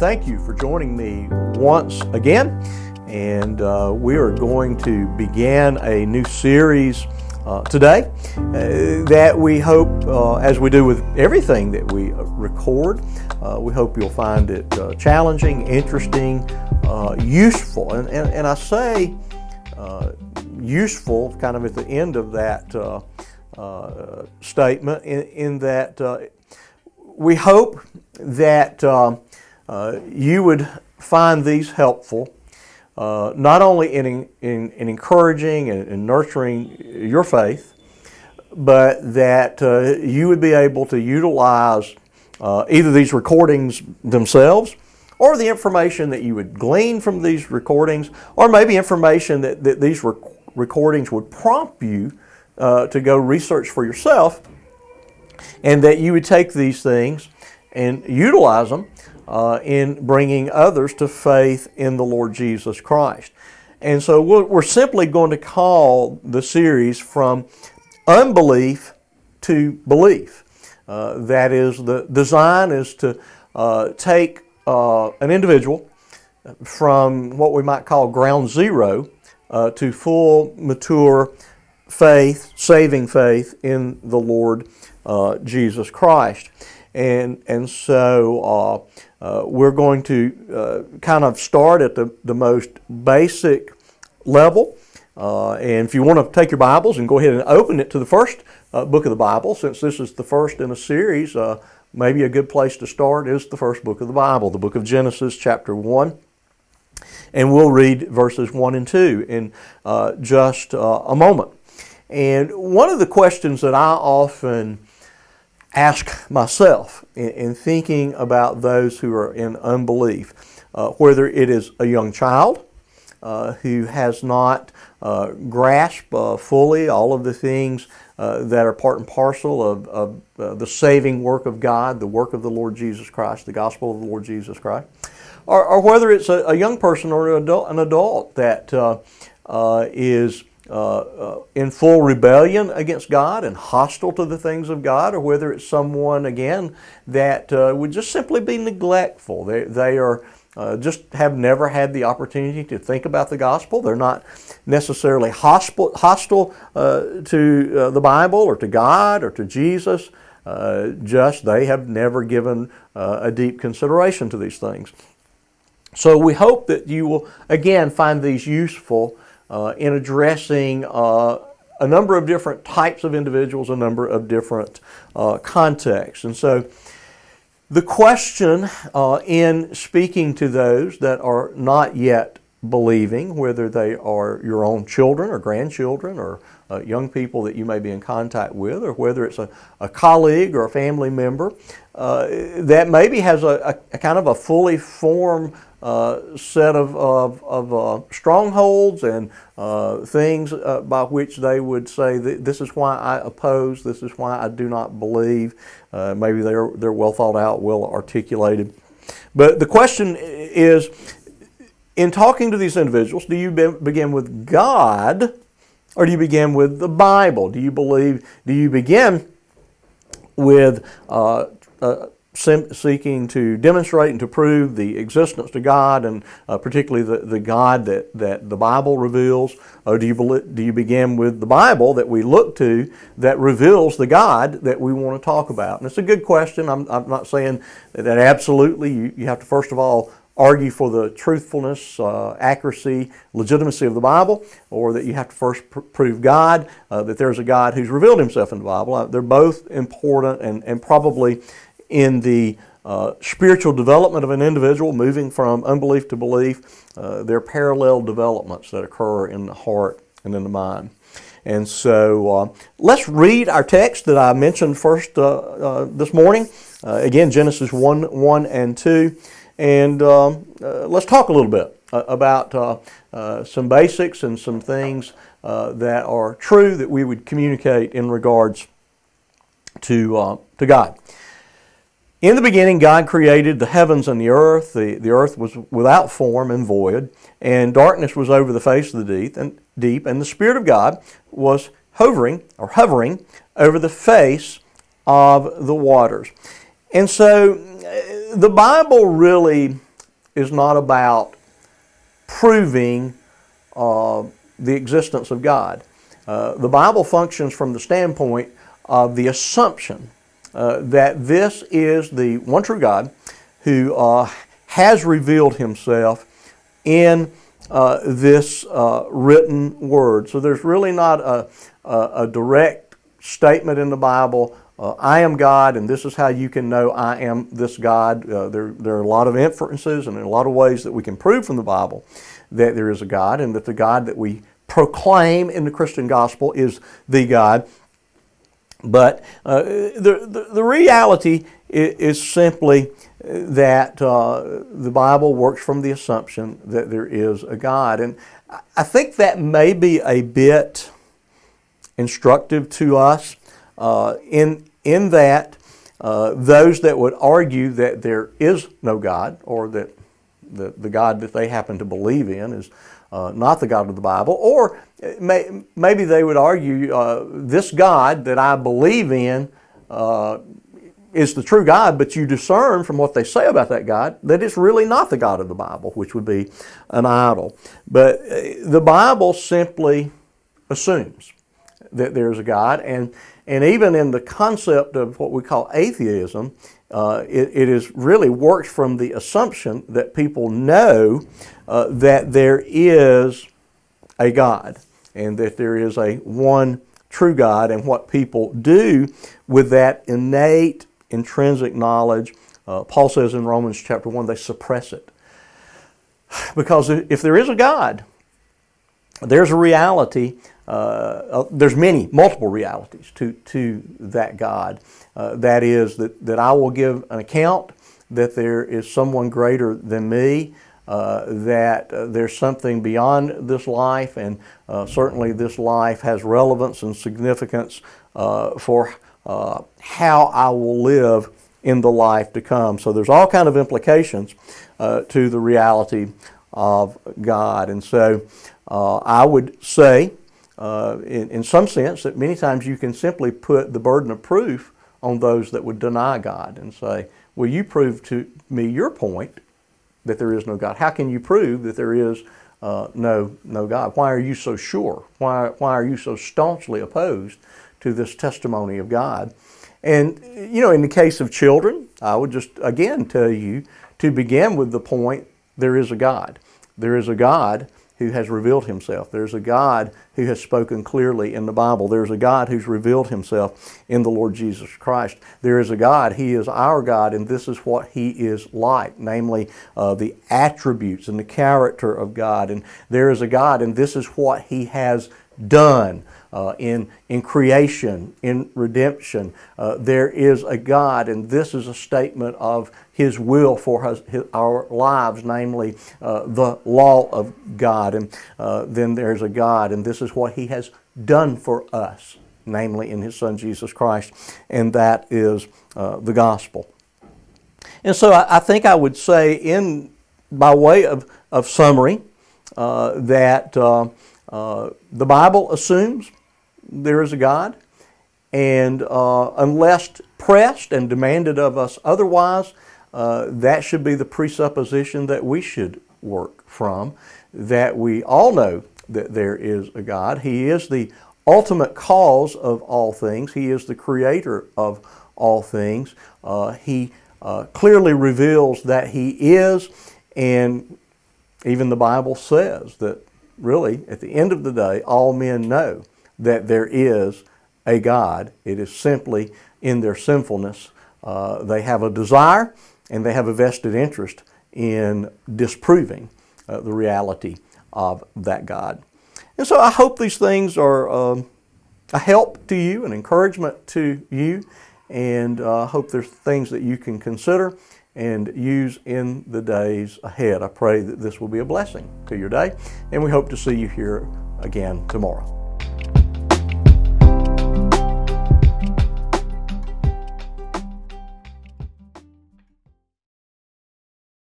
thank you for joining me once again. And uh, we are going to begin a new series uh, today uh, that we hope, uh, as we do with everything that we record, uh, we hope you'll find it uh, challenging, interesting, useful. And, and, and, I say useful kind of at the end of that statement, in, in that we hope that uh, you would find these helpful, uh, not only in, in, in encouraging and, and, nurturing your faith, but that uh, you would be able to utilize uh, either these recordings themselves or the information that you would glean from these recordings, or maybe information that, that these rec- recordings would prompt you uh, to go research for yourself, and that you would take these things and utilize them uh, in bringing others to faith in the Lord Jesus Christ. And so we're simply going to call the series from unbelief to belief. Uh, that is, the design is to uh, take uh, an individual from what we might call ground zero uh, to full, mature faith, saving faith in the Lord uh, Jesus Christ. And, and so uh, we're going to uh, kind of start at the, the most basic level. Uh, and if you want to take your Bibles and go ahead and open it to the first uh, book of the Bible, since this is the first in a series, uh, maybe a good place to start is the first book of the Bible, the book of Genesis, chapter 1. And we'll read verses 1 and 2 in uh, just a moment. And one of the questions that I often ask myself in, in thinking about those who are in unbelief, uh, whether it is a young child uh, who has not uh, grasped uh, fully all of the things uh, that are part and parcel of, of the saving work of God, the work of the Lord Jesus Christ, the gospel of the Lord Jesus Christ, or, or whether it's a, a, young person or an adult, an adult that is uh, uh, in full rebellion against God and hostile to the things of God, or whether it's someone, again, that uh, would just simply be neglectful. They, they are uh, just have never had the opportunity to think about the gospel. They're not necessarily hostile, hostile uh, to uh, the Bible or to God or to Jesus. just they have never given a deep consideration to these things. So we hope that you will, again, find these useful uh, in addressing uh, a number of different types of individuals, a number of different uh, contexts. And so the question uh, in speaking to those that are not yet believing, whether they are your own children or grandchildren or uh, young people that you may be in contact with, or whether it's a, a colleague or a family member uh, that maybe has a, a, a, kind of a fully formed uh, set of, of, of uh, strongholds and uh, things uh, by which they would say, This is why I oppose, this is why I do not believe. Uh, maybe they're, they're well thought out, well articulated. But the question is in talking to these individuals, do you be, begin with God or do you begin with the Bible? Do you believe, do you begin with uh, seeking to demonstrate and to prove the existence to God and uh, particularly the, the God that, that the Bible reveals? Or do you, do you begin with the Bible that we look to that reveals the God that we want to talk about? And it's a good question. I'm, I'm not saying that absolutely you, you have to first of all argue for the truthfulness, uh, accuracy, legitimacy of the Bible, or that you have to first pr- prove God, uh, that there's a God who's revealed himself in the Bible. Uh, they're both important and, and probably in the uh, spiritual development of an individual, moving from unbelief to belief, uh, there are parallel developments that occur in the heart and in the mind. And so uh, let's read our text that I mentioned first uh, uh, this morning. Uh, again, Genesis 1 1 and 2. And um, let's talk a little bit about some basics and some things that are true that we would communicate in regards to, to God. In the beginning, God created the heavens and the earth. The, the earth was without form and void, and darkness was over the face of the deep, and, deep, and the Spirit of God was hovering or hovering over the face of the waters. And so the Bible really is not about proving uh, the existence of God. Uh, the Bible functions from the standpoint of the assumption uh, that this is the one true God who uh, has revealed himself in uh, this uh, written word. So there's really not a, a, a direct statement in the Bible. Uh, I am God, and this is how you can know I am this God. There, there are a lot of inferences and a lot of ways that we can prove from the Bible that there is a God and that the God that we proclaim in the Christian gospel is the God. But uh, the, the, the, reality is, is simply that uh, the Bible works from the assumption that there is a God. And I think that may be a bit instructive to us uh, in, in that uh, those that would argue that there is no God or that the, the God that they happen to believe in is uh, not the God of the Bible, or may, maybe they would argue uh, this God that I believe in uh, is the true God, but you discern from what they say about that God that it's really not the God of the Bible, which would be an idol. But uh, the Bible simply assumes that there's a God, and, and even in the concept of what we call atheism, uh, it, it is really works from the assumption that people know uh, that there is a God and that there is a one true God, and what people do with that innate intrinsic knowledge. Uh, Paul says in Romans chapter 1, they suppress it. Because if there is a God, there's a reality, uh, uh, there's many, multiple realities to, to that God. Uh, that is, that, that I will give an account, that there is someone greater than me, uh, that uh, there's something beyond this life, and uh, certainly this life has relevance and significance for uh, how I will live in the life to come. So there's all kind of implications to the reality of God. And so I would say, uh, in, in some sense, that many times you can simply put the burden of proof on those that would deny God and say, well, you prove to me your point that there is no God. How can you prove that there is uh, no, no God? Why are you so sure? Why, why are you so staunchly opposed to this testimony of God. And, you know, in the case of children, I would just again tell you to begin with the point there is a God. There is a God who has revealed himself. There's a God who has spoken clearly in the Bible. There's a God who's revealed himself in the Lord Jesus Christ. There is a God. He is our God, and this is what he is like, namely uh, the attributes and the character of God. And there is a God, and this is what he has done uh, in, in creation, in redemption. Uh, there is a God, and this is a statement of His will for his, his, our lives, namely uh, the law of God. And uh, then there's a God, and this is what He has done for us, namely in His Son Jesus Christ, and that is uh, the gospel. And so I, I, think I would say, in by way of, of summary, uh, that uh, the Bible assumes there is a God, and uh, unless pressed and demanded of us otherwise, uh, that should be the presupposition that we should work from, that we all know that there is a God. He is the ultimate cause of all things, He is the creator of all things. Uh, he uh, clearly reveals that He is, and even the Bible says that really, at the end of the day, all men know that there is a God. It is simply in their sinfulness. Uh, they have a desire and they have a vested interest in disproving uh, the reality of that God. And so I hope these things are um, a help to you, an encouragement to you, and I uh, hope there's things that you can consider and use in the days ahead. I pray that this will be a blessing to your day, and we hope to see you here again tomorrow.